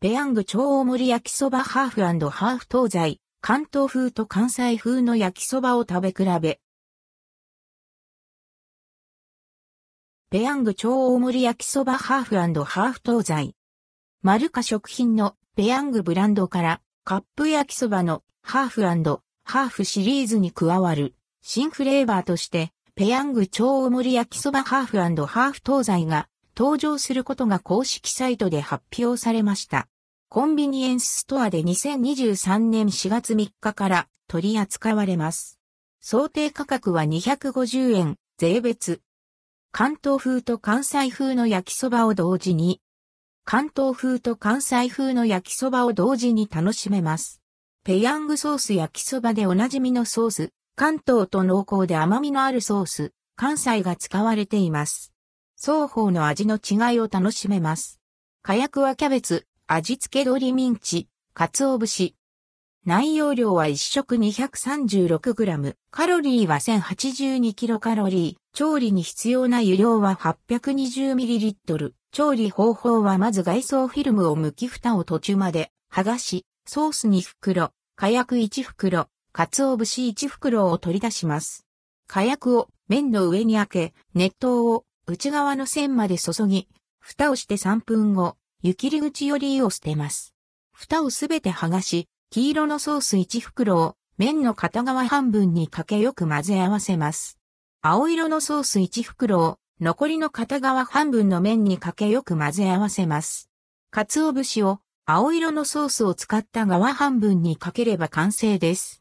ペヤング超大盛り焼きそばハーフハーフ東西、関東風と関西風の焼きそばを食べ比べ。ペヤング超大盛り焼きそばハーフハーフ東西。まるか食品のペヤングブランドからカップ焼きそばのハーフハーフシリーズに加わる新フレーバーとしてペヤング超大盛り焼きそばハーフハーフ東西が登場することが公式サイトで発表されました。コンビニエンスストアで2023年4月3日から取り扱われます。想定価格は250円、税別。関東風と関西風の焼きそばを同時に、関東風と関西風の焼きそばを同時に楽しめます。ペヤングソース焼きそばでおなじみのソース、関東と濃厚で甘みのあるソース、関西が使われています。双方の味の違いを楽しめます。火薬はキャベツ、味付け鶏ミンチ、鰹節。内容量は1食 236g、カロリーは 1082kcal、調理に必要な油量は 820ml、調理方法はまず外装フィルムを剥き蓋を途中まで剥がし、ソース2袋、火薬1袋、鰹節1袋を取り出します。火薬を麺の上に開け、熱湯を内側の線まで注ぎ、蓋をして3分後、湯切り口よりを捨てます。蓋をすべて剥がし、黄色のソース1袋を麺の片側半分にかけよく混ぜ合わせます。青色のソース1袋を残りの片側半分の麺にかけよく混ぜ合わせます。鰹節を青色のソースを使った側半分にかければ完成です。